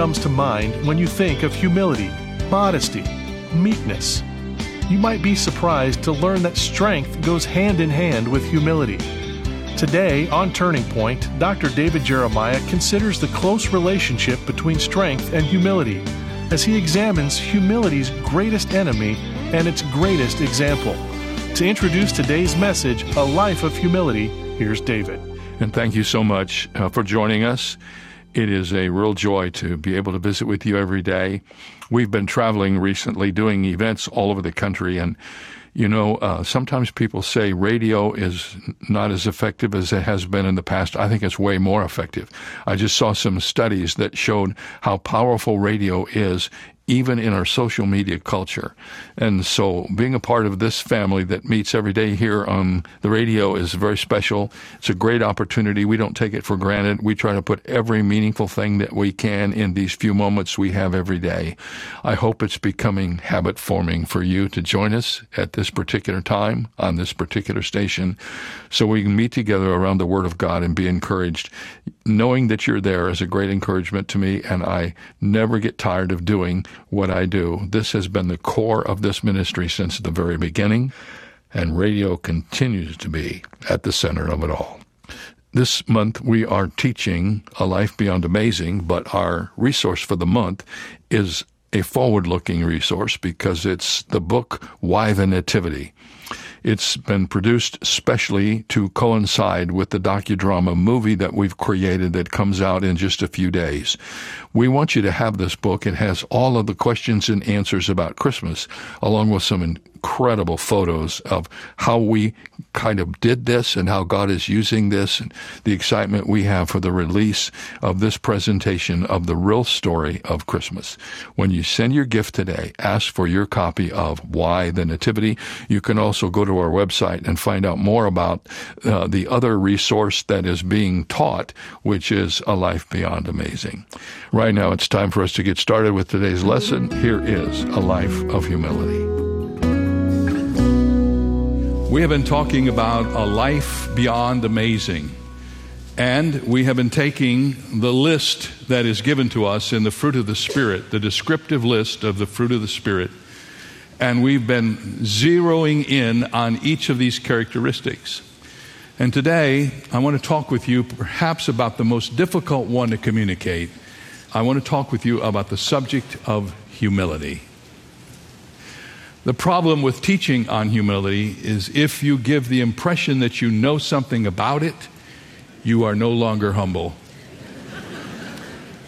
comes to mind when you think of humility, modesty, meekness? You might be surprised to learn that strength goes hand in hand with humility. Today, on Turning Point, Dr. David Jeremiah considers the close relationship between strength and humility as he examines humility's greatest enemy and its greatest example. To introduce today's message, A Life of Humility, here's David. And thank you so much uh, for joining us. It is a real joy to be able to visit with you every day. We've been traveling recently, doing events all over the country, and you know, uh, sometimes people say radio is not as effective as it has been in the past. I think it's way more effective. I just saw some studies that showed how powerful radio is even in our social media culture. And so being a part of this family that meets every day here on the radio is very special. It's a great opportunity. We don't take it for granted. We try to put every meaningful thing that we can in these few moments we have every day. I hope it's becoming habit forming for you to join us at this particular time on this particular station so we can meet together around the Word of God and be encouraged. Knowing that you're there is a great encouragement to me, and I never get tired of doing what I do. This has been the core of this ministry since the very beginning, and radio continues to be at the center of it all. This month we are teaching A Life Beyond Amazing, but our resource for the month is a forward looking resource because it's the book Why the Nativity. It's been produced specially to coincide with the docudrama movie that we've created that comes out in just a few days. We want you to have this book. It has all of the questions and answers about Christmas, along with some incredible photos of how we kind of did this and how God is using this and the excitement we have for the release of this presentation of the real story of Christmas. When you send your gift today, ask for your copy of Why the Nativity. You can also go to our website and find out more about uh, the other resource that is being taught, which is A Life Beyond Amazing. Right now, it's time for us to get started with today's lesson. Here is A Life of Humility. We have been talking about a life beyond amazing. And we have been taking the list that is given to us in the fruit of the Spirit, the descriptive list of the fruit of the Spirit, and we've been zeroing in on each of these characteristics. And today, I want to talk with you perhaps about the most difficult one to communicate. I want to talk with you about the subject of humility. The problem with teaching on humility is if you give the impression that you know something about it, you are no longer humble.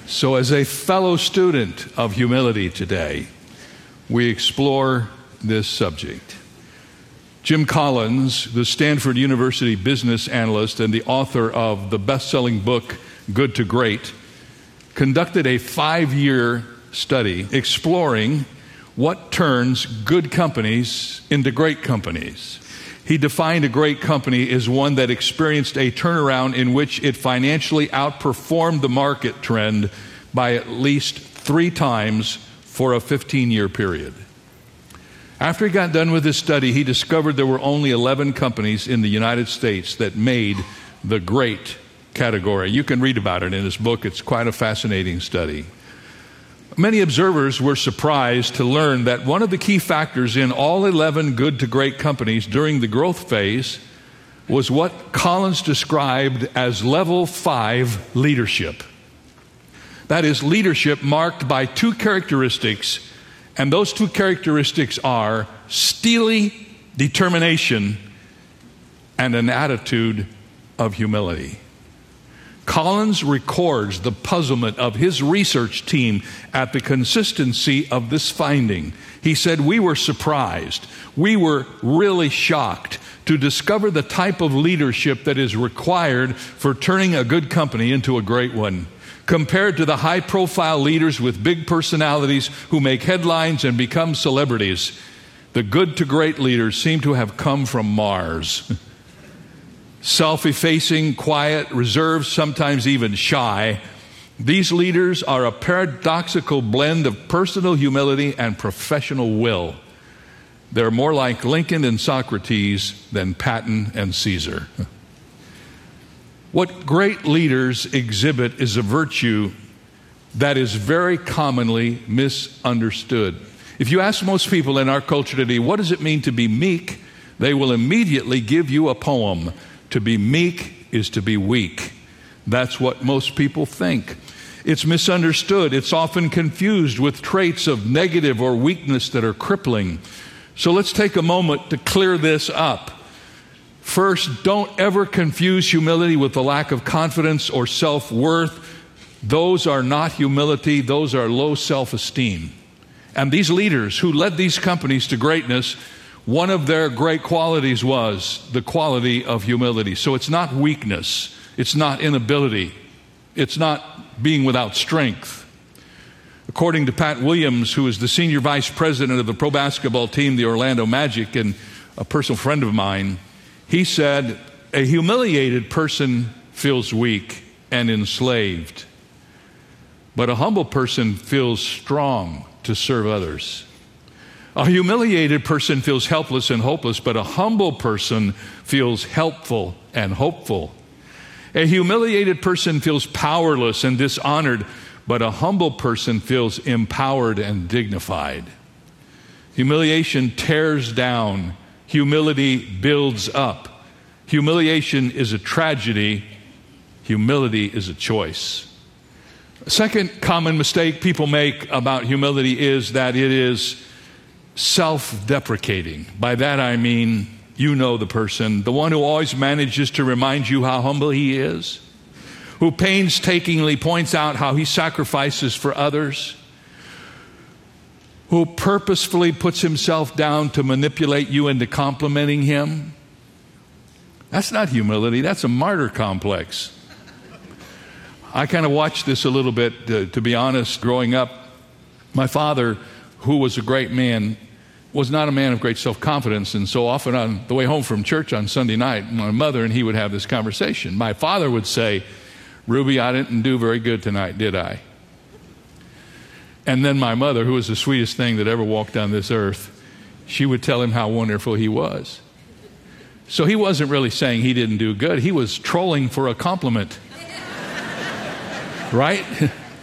so, as a fellow student of humility today, we explore this subject. Jim Collins, the Stanford University business analyst and the author of the best selling book, Good to Great, conducted a five year study exploring what turns good companies into great companies. He defined a great company as one that experienced a turnaround in which it financially outperformed the market trend by at least three times for a 15 year period. After he got done with his study, he discovered there were only 11 companies in the United States that made the great category. You can read about it in his book, it's quite a fascinating study. Many observers were surprised to learn that one of the key factors in all 11 good to great companies during the growth phase was what Collins described as level five leadership. That is, leadership marked by two characteristics, and those two characteristics are steely determination and an attitude of humility. Collins records the puzzlement of his research team at the consistency of this finding. He said, We were surprised. We were really shocked to discover the type of leadership that is required for turning a good company into a great one. Compared to the high profile leaders with big personalities who make headlines and become celebrities, the good to great leaders seem to have come from Mars. self effacing, quiet, reserved, sometimes even shy. These leaders are a paradoxical blend of personal humility and professional will. They're more like Lincoln and Socrates than Patton and Caesar. What great leaders exhibit is a virtue that is very commonly misunderstood. If you ask most people in our culture today, what does it mean to be meek? They will immediately give you a poem. To be meek is to be weak. That's what most people think. It's misunderstood. It's often confused with traits of negative or weakness that are crippling. So let's take a moment to clear this up. First, don't ever confuse humility with the lack of confidence or self worth. Those are not humility, those are low self esteem. And these leaders who led these companies to greatness, one of their great qualities was the quality of humility. So it's not weakness, it's not inability, it's not being without strength. According to Pat Williams, who is the senior vice president of the pro basketball team, the Orlando Magic, and a personal friend of mine, he said, A humiliated person feels weak and enslaved, but a humble person feels strong to serve others. A humiliated person feels helpless and hopeless, but a humble person feels helpful and hopeful. A humiliated person feels powerless and dishonored, but a humble person feels empowered and dignified. Humiliation tears down, humility builds up. Humiliation is a tragedy, humility is a choice. A second common mistake people make about humility is that it is self deprecating. By that I mean, you know the person, the one who always manages to remind you how humble he is who painstakingly points out how he sacrifices for others, who purposefully puts himself down to manipulate you into complimenting him. That's not humility, that's a martyr complex. I kind of watched this a little bit, to, to be honest, growing up. My father, who was a great man, was not a man of great self confidence. And so often on the way home from church on Sunday night, my mother and he would have this conversation. My father would say, Ruby, I didn't do very good tonight, did I? And then my mother, who was the sweetest thing that ever walked on this earth, she would tell him how wonderful he was. So he wasn't really saying he didn't do good, he was trolling for a compliment. right?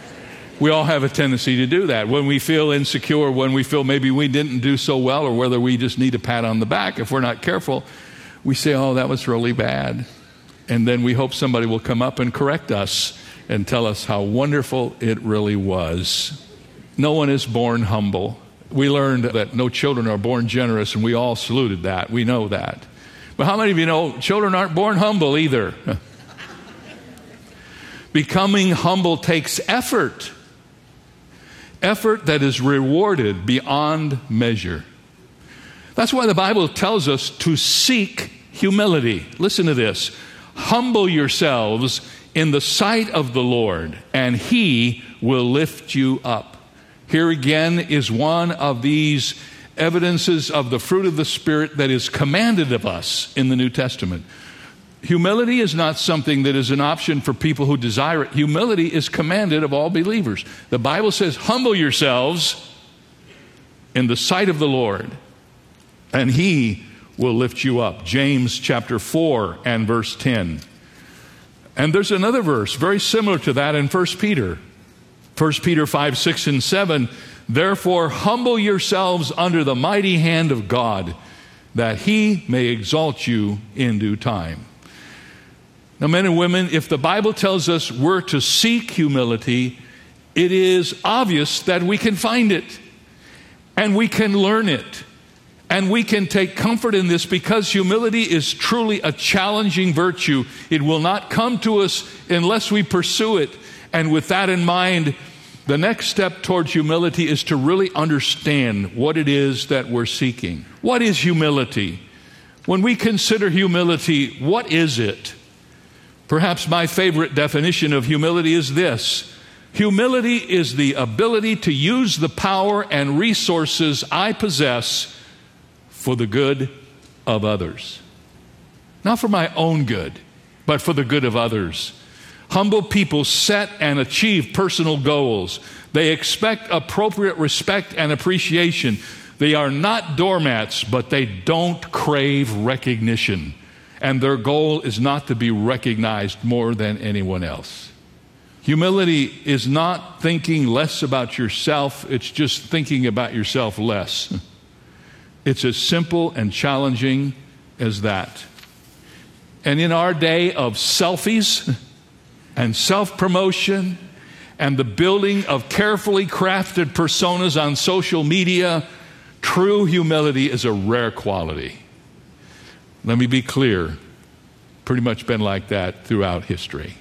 we all have a tendency to do that. When we feel insecure, when we feel maybe we didn't do so well, or whether we just need a pat on the back, if we're not careful, we say, Oh, that was really bad and then we hope somebody will come up and correct us and tell us how wonderful it really was. No one is born humble. We learned that no children are born generous, and we all saluted that. We know that. But how many of you know children aren't born humble either? Becoming humble takes effort, effort that is rewarded beyond measure. That's why the Bible tells us to seek humility. Listen to this Humble yourselves in the sight of the Lord, and he will lift you up. Here again is one of these evidences of the fruit of the Spirit that is commanded of us in the New Testament. Humility is not something that is an option for people who desire it. Humility is commanded of all believers. The Bible says, Humble yourselves in the sight of the Lord, and He will lift you up. James chapter 4 and verse 10. And there's another verse very similar to that in 1 Peter. 1 Peter 5, 6, and 7. Therefore, humble yourselves under the mighty hand of God, that he may exalt you in due time. Now, men and women, if the Bible tells us we're to seek humility, it is obvious that we can find it and we can learn it. And we can take comfort in this because humility is truly a challenging virtue. It will not come to us unless we pursue it. And with that in mind, the next step towards humility is to really understand what it is that we're seeking. What is humility? When we consider humility, what is it? Perhaps my favorite definition of humility is this Humility is the ability to use the power and resources I possess for the good of others. Not for my own good, but for the good of others. Humble people set and achieve personal goals. They expect appropriate respect and appreciation. They are not doormats, but they don't crave recognition. And their goal is not to be recognized more than anyone else. Humility is not thinking less about yourself, it's just thinking about yourself less. It's as simple and challenging as that. And in our day of selfies and self promotion and the building of carefully crafted personas on social media, true humility is a rare quality. Let me be clear, pretty much been like that throughout history.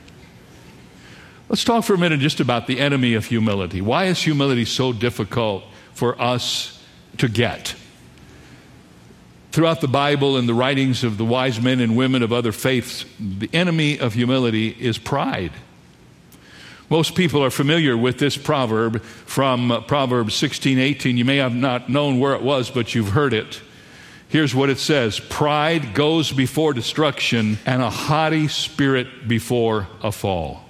Let's talk for a minute just about the enemy of humility. Why is humility so difficult for us to get? Throughout the Bible and the writings of the wise men and women of other faiths, the enemy of humility is pride. Most people are familiar with this proverb from Proverbs 16 18. You may have not known where it was, but you've heard it. Here's what it says Pride goes before destruction, and a haughty spirit before a fall.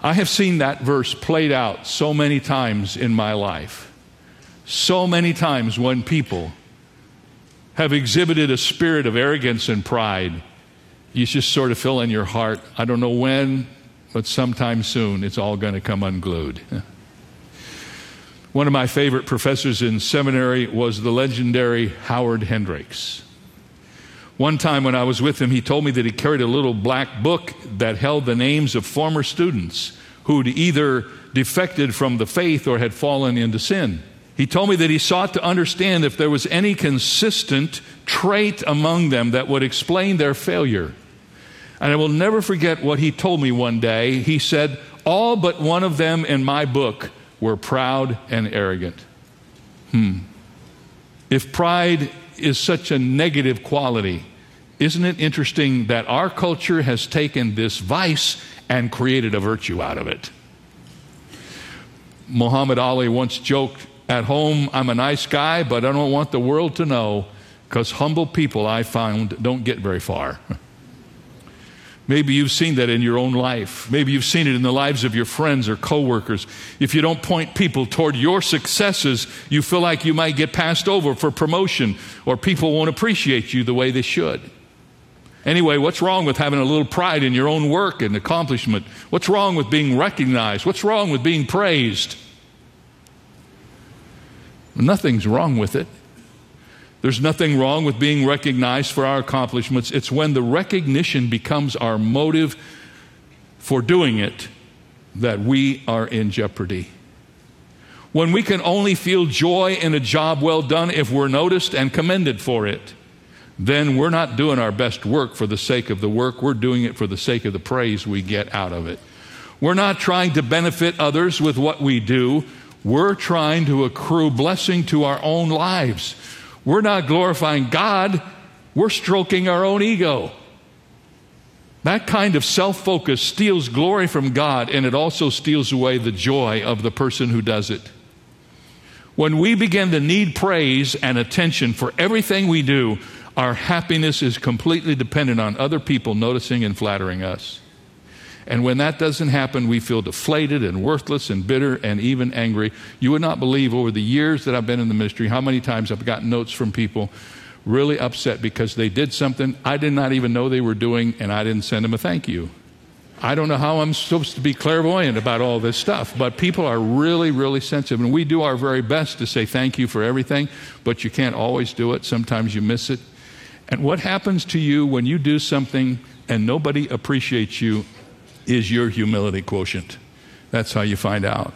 I have seen that verse played out so many times in my life. So many times when people have exhibited a spirit of arrogance and pride, you just sort of feel in your heart, I don't know when, but sometime soon it's all going to come unglued. One of my favorite professors in seminary was the legendary Howard Hendricks. One time when I was with him, he told me that he carried a little black book that held the names of former students who'd either defected from the faith or had fallen into sin. He told me that he sought to understand if there was any consistent trait among them that would explain their failure. And I will never forget what he told me one day. He said, All but one of them in my book were proud and arrogant. Hmm. If pride is such a negative quality. Isn't it interesting that our culture has taken this vice and created a virtue out of it? Muhammad Ali once joked, At home, I'm a nice guy, but I don't want the world to know because humble people I found don't get very far. Maybe you've seen that in your own life. Maybe you've seen it in the lives of your friends or coworkers. If you don't point people toward your successes, you feel like you might get passed over for promotion or people won't appreciate you the way they should. Anyway, what's wrong with having a little pride in your own work and accomplishment? What's wrong with being recognized? What's wrong with being praised? Nothing's wrong with it. There's nothing wrong with being recognized for our accomplishments. It's when the recognition becomes our motive for doing it that we are in jeopardy. When we can only feel joy in a job well done if we're noticed and commended for it, then we're not doing our best work for the sake of the work. We're doing it for the sake of the praise we get out of it. We're not trying to benefit others with what we do. We're trying to accrue blessing to our own lives. We're not glorifying God, we're stroking our own ego. That kind of self focus steals glory from God and it also steals away the joy of the person who does it. When we begin to need praise and attention for everything we do, our happiness is completely dependent on other people noticing and flattering us. And when that doesn't happen, we feel deflated and worthless and bitter and even angry. You would not believe over the years that I've been in the ministry how many times I've gotten notes from people really upset because they did something I did not even know they were doing and I didn't send them a thank you. I don't know how I'm supposed to be clairvoyant about all this stuff, but people are really, really sensitive. And we do our very best to say thank you for everything, but you can't always do it. Sometimes you miss it. And what happens to you when you do something and nobody appreciates you is your humility quotient. That's how you find out.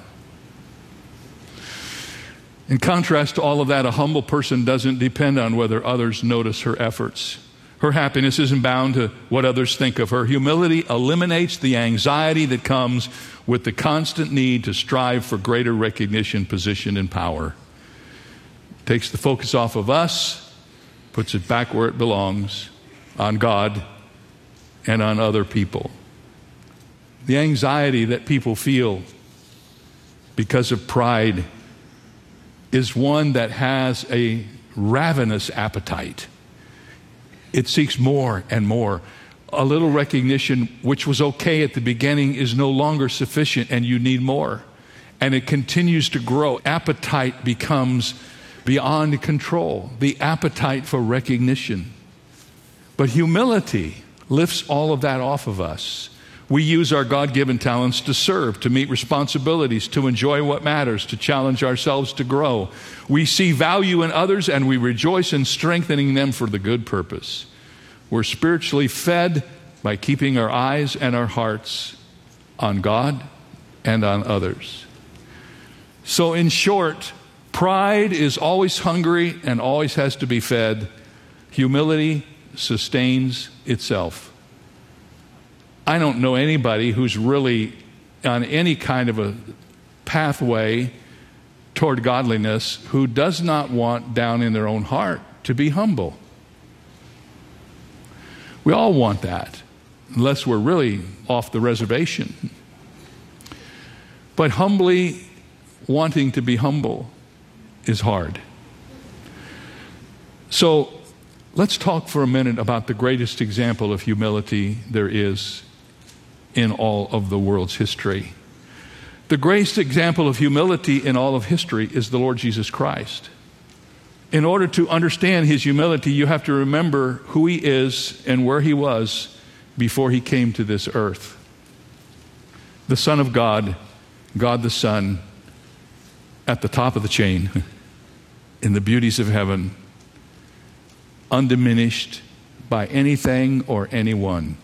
In contrast to all of that, a humble person doesn't depend on whether others notice her efforts. Her happiness isn't bound to what others think of her. Humility eliminates the anxiety that comes with the constant need to strive for greater recognition, position, and power. Takes the focus off of us, puts it back where it belongs on God and on other people the anxiety that people feel because of pride is one that has a ravenous appetite. It seeks more and more. A little recognition, which was okay at the beginning, is no longer sufficient, and you need more. And it continues to grow. Appetite becomes beyond control, the appetite for recognition. But humility lifts all of that off of us We use our God given talents to serve, to meet responsibilities, to enjoy what matters, to challenge ourselves to grow. We see value in others and we rejoice in strengthening them for the good purpose. We're spiritually fed by keeping our eyes and our hearts on God and on others. So, in short, pride is always hungry and always has to be fed. Humility sustains itself. I don't know anybody who's really on any kind of a pathway toward godliness who does not want down in their own heart to be humble. We all want that, unless we're really off the reservation. But humbly wanting to be humble is hard. So let's talk for a minute about the greatest example of humility there is in all of the world's history. The greatest example of humility in all of history is the Lord Jesus Christ. In order to understand his humility, you have to remember who he is and where he was before he came to this earth. The Son of God, God the Son, at the top of the chain, in the beauties of heaven, undiminished by anything or anyone.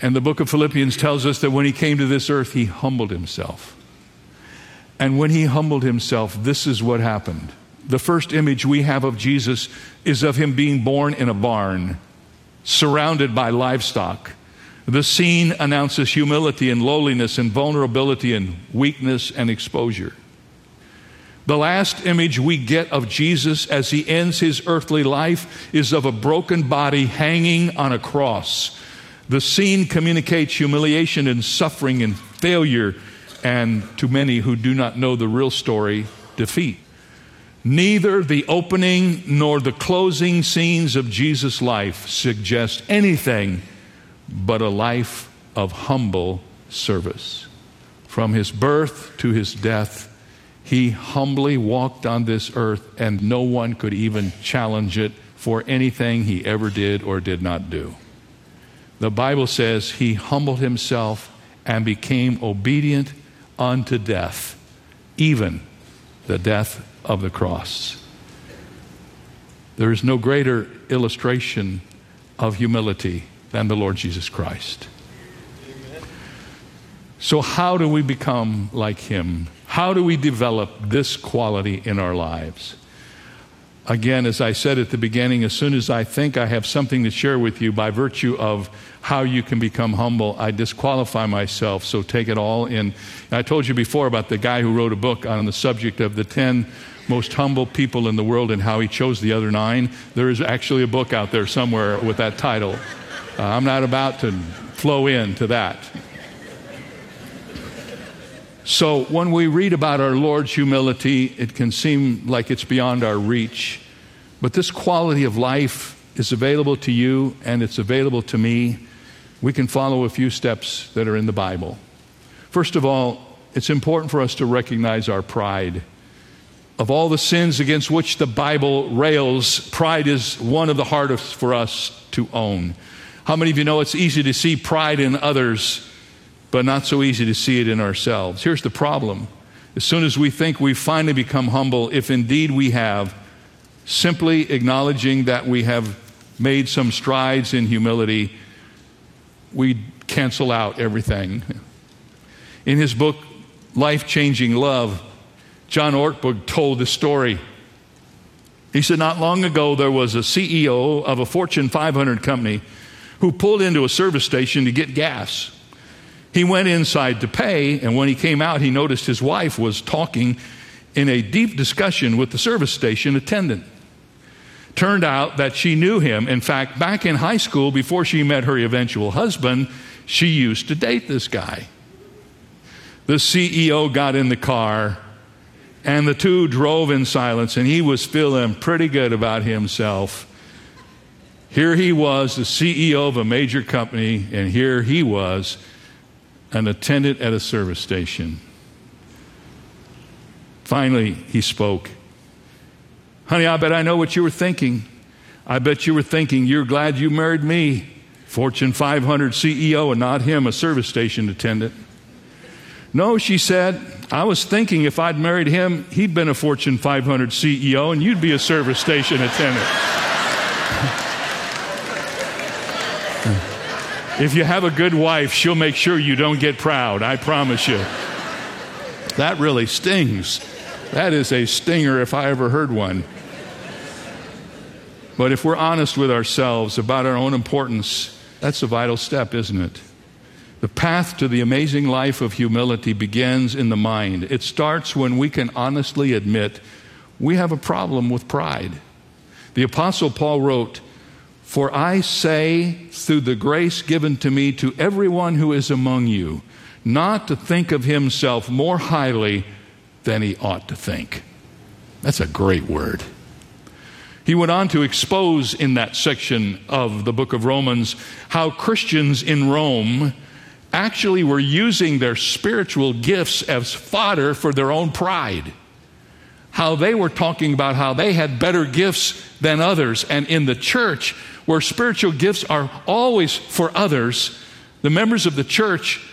And the book of Philippians tells us that when he came to this earth, he humbled himself. And when he humbled himself, this is what happened. The first image we have of Jesus is of him being born in a barn, surrounded by livestock. The scene announces humility and lowliness and vulnerability and weakness and exposure. The last image we get of Jesus as he ends his earthly life is of a broken body hanging on a cross the scene communicates humiliation and suffering and failure, and to many who do not know the real story, defeat. Neither the opening nor the closing scenes of Jesus' life suggest anything but a life of humble service. From his birth to his death, he humbly walked on this earth, and no one could even challenge it for anything he ever did or did not do the Bible says he humbled himself and became obedient unto death, even the death of the cross. There is no greater illustration of humility than the Lord Jesus Christ. So, how do we become like him? How do we develop this quality in our lives? Again, as I said at the beginning, as soon as I think I have something to share with you by virtue of how you can become humble, I disqualify myself. So take it all in. I told you before about the guy who wrote a book on the subject of the 10 most humble people in the world and how he chose the other nine. There is actually a book out there somewhere with that title. Uh, I'm not about to flow into that. So, when we read about our Lord's humility, it can seem like it's beyond our reach. But this quality of life is available to you and it's available to me. We can follow a few steps that are in the Bible. First of all, it's important for us to recognize our pride. Of all the sins against which the Bible rails, pride is one of the hardest for us to own. How many of you know it's easy to see pride in others? But not so easy to see it in ourselves. Here's the problem as soon as we think we've finally become humble, if indeed we have, simply acknowledging that we have made some strides in humility, we cancel out everything. In his book, Life Changing Love, John Ortberg told the story. He said, Not long ago, there was a CEO of a Fortune 500 company who pulled into a service station to get gas. He went inside to pay, and when he came out, he noticed his wife was talking in a deep discussion with the service station attendant. Turned out that she knew him. In fact, back in high school, before she met her eventual husband, she used to date this guy. The CEO got in the car, and the two drove in silence, and he was feeling pretty good about himself. Here he was, the CEO of a major company, and here he was an attendant at a service station. Finally, he spoke. Honey, I bet I know what you were thinking. I bet you were thinking, you're glad you married me. Fortune 500 CEO and not him, a service station attendant. No, she said, I was thinking if I'd married him, he'd been a Fortune 500 CEO and you'd be a service station attendant. If you have a good wife, she'll make sure you don't get proud, I promise you. That really stings. That is a stinger if I ever heard one. But if we're honest with ourselves about our own importance, that's a vital step, isn't it? The path to the amazing life of humility begins in the mind. It starts when we can honestly admit we have a problem with pride. The Apostle Paul wrote, For I say, through the grace given to me, to everyone who is among you, not to think of himself more highly than he ought to think. That's a great word. He went on to expose in that section of the book of Romans how Christians in Rome actually were using their spiritual gifts as fodder for their own pride. How they were talking about how they had better gifts than others. And in the church, where spiritual gifts are always for others, the members of the church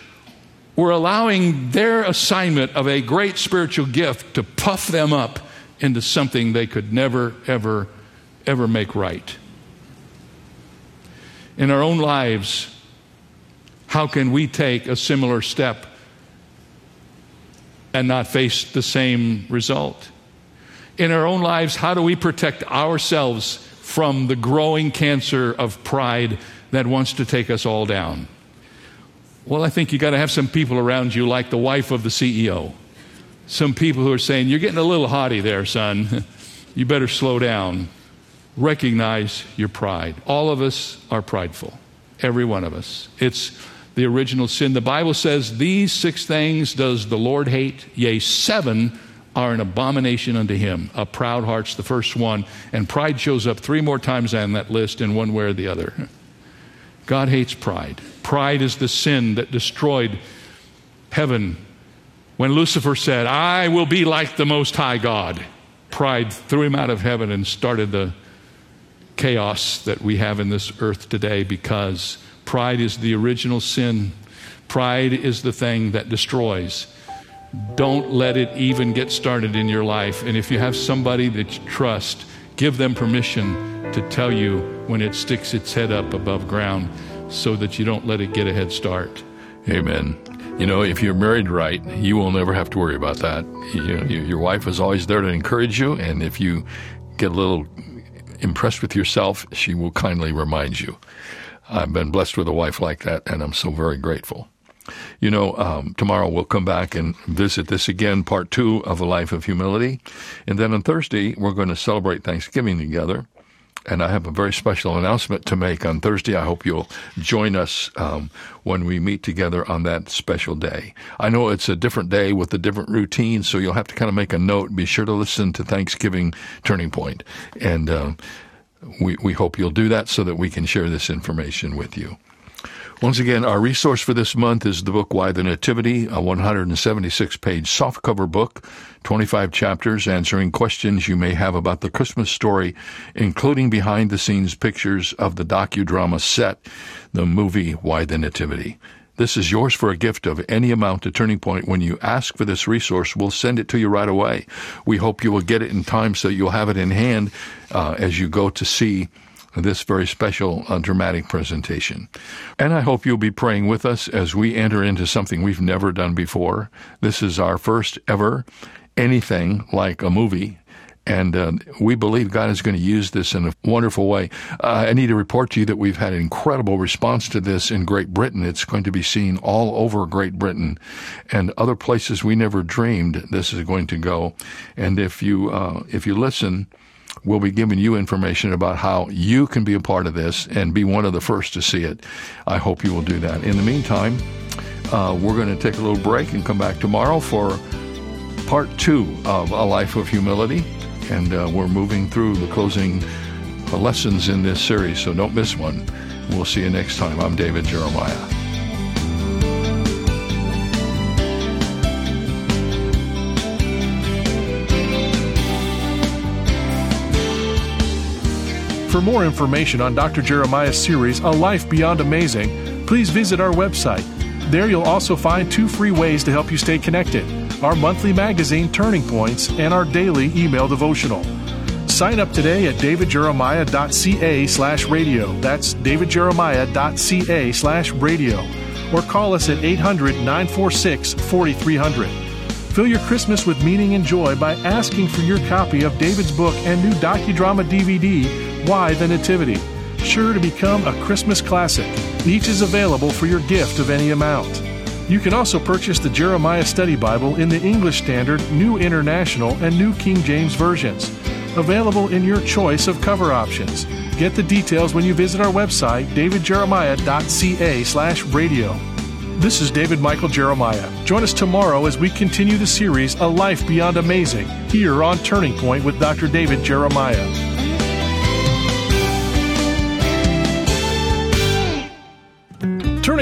were allowing their assignment of a great spiritual gift to puff them up into something they could never, ever ever make right. In our own lives, how can we take a similar step and not face the same result? In our own lives, how do we protect ourselves from the growing cancer of pride that wants to take us all down? Well, I think you got to have some people around you, like the wife of the CEO. Some people who are saying, You're getting a little haughty there, son. you better slow down recognize your pride. All of us are prideful, every one of us. It's the original sin. The Bible says, These six things does the Lord hate, yea, seven are an abomination unto him. A proud heart's the first one, and pride shows up three more times on that list in one way or the other. God hates pride. Pride is the sin that destroyed heaven when Lucifer said, I will be like the Most High God. Pride threw him out of heaven and started the chaos that we have in this earth today because pride is the original sin. Pride is the thing that destroys. Don't let it even get started in your life. And if you have somebody that you trust, give them permission to tell you when it sticks its head up above ground so that you don't let it get a head start. Amen. You know, if you're married right, you will never have to worry about that. You, your wife is always there to encourage you, and if you get a little impressed with yourself, she will kindly remind you. I've been blessed with a wife like that, and I'm so very grateful. You know, um, tomorrow we'll come back and visit this again, part two of A Life of Humility. And then on Thursday, we're going to celebrate Thanksgiving together. And I have a very special announcement to make on Thursday. I hope you'll join us um, when we meet together on that special day. I know it's a different day with a different routine, so you'll have to kind of make a note. Be sure to listen to Thanksgiving Turning Point. And uh, we, we hope you'll do that so that we can share this information with you. Once again, our resource for this month is the book Why the Nativity, a 176 page softcover book, 25 chapters answering questions you may have about the Christmas story, including behind the scenes pictures of the docudrama set, the movie Why the Nativity. This is yours for a gift of any amount to Turning Point. When you ask for this resource, we'll send it to you right away. We hope you will get it in time so you'll have it in hand uh, as you go to see this very special uh, dramatic presentation. And I hope you'll be praying with us as we enter into something we've never done before. This is our first ever anything like a movie. And uh, we believe God is going to use this in a wonderful way. Uh, I need to report to you that we've had an incredible response to this in Great Britain. It's going to be seen all over Great Britain and other places we never dreamed this is going to go. And if you uh, if you listen, we'll be giving you information about how you can be a part of this and be one of the first to see it. I hope you will do that. In the meantime, uh, we're going to take a little break and come back tomorrow for part two of A Life of Humility. And uh, we're moving through the closing lessons in this series, so don't miss one. We'll see you next time. I'm David Jeremiah. For more information on Dr. Jeremiah's series, A Life Beyond Amazing, please visit our website. There you'll also find two free ways to help you stay connected our monthly magazine, Turning Points, and our daily email devotional. Sign up today at davidjeremiah.ca slash radio. That's davidjeremiah.ca slash radio. Or call us at 800 946 4300. Fill your Christmas with meaning and joy by asking for your copy of David's book and new docudrama DVD, Why the Nativity. Sure to become a Christmas classic. Each is available for your gift of any amount. You can also purchase the Jeremiah Study Bible in the English Standard, New International, and New King James versions. Available in your choice of cover options. Get the details when you visit our website, davidjeremiah.ca slash radio. This is David Michael Jeremiah. Join us tomorrow as we continue the series A Life Beyond Amazing here on Turning Point with Dr. David Jeremiah.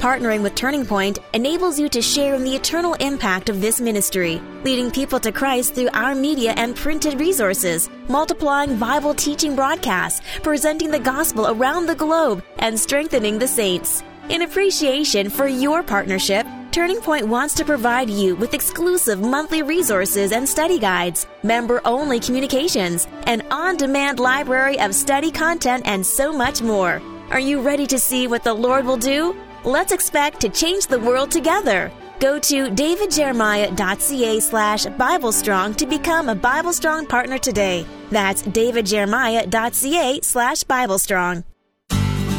Partnering with Turning Point enables you to share in the eternal impact of this ministry, leading people to Christ through our media and printed resources, multiplying Bible teaching broadcasts, presenting the gospel around the globe, and strengthening the saints. In appreciation for your partnership, Turning Point wants to provide you with exclusive monthly resources and study guides, member only communications, an on demand library of study content, and so much more. Are you ready to see what the Lord will do? Let's expect to change the world together. Go to davidjeremiah.ca slash BibleStrong to become a Bible Strong partner today. That's davidjeremiah.ca slash BibleStrong.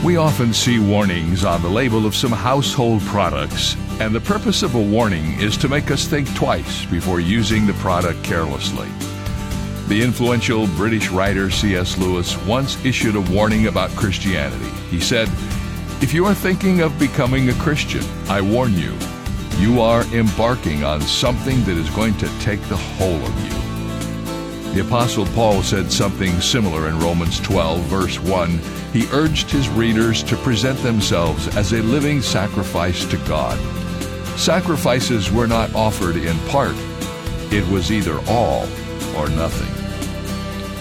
We often see warnings on the label of some household products, and the purpose of a warning is to make us think twice before using the product carelessly. The influential British writer C.S. Lewis once issued a warning about Christianity. He said, If you are thinking of becoming a Christian, I warn you, you are embarking on something that is going to take the whole of you. The Apostle Paul said something similar in Romans 12, verse 1 he urged his readers to present themselves as a living sacrifice to God. Sacrifices were not offered in part, it was either all or nothing.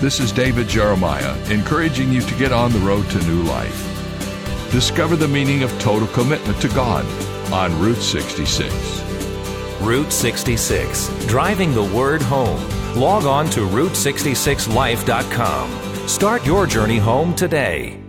This is David Jeremiah encouraging you to get on the road to new life. Discover the meaning of total commitment to God on Route 66. Route 66, driving the word home. Log on to Route66Life.com. Start your journey home today.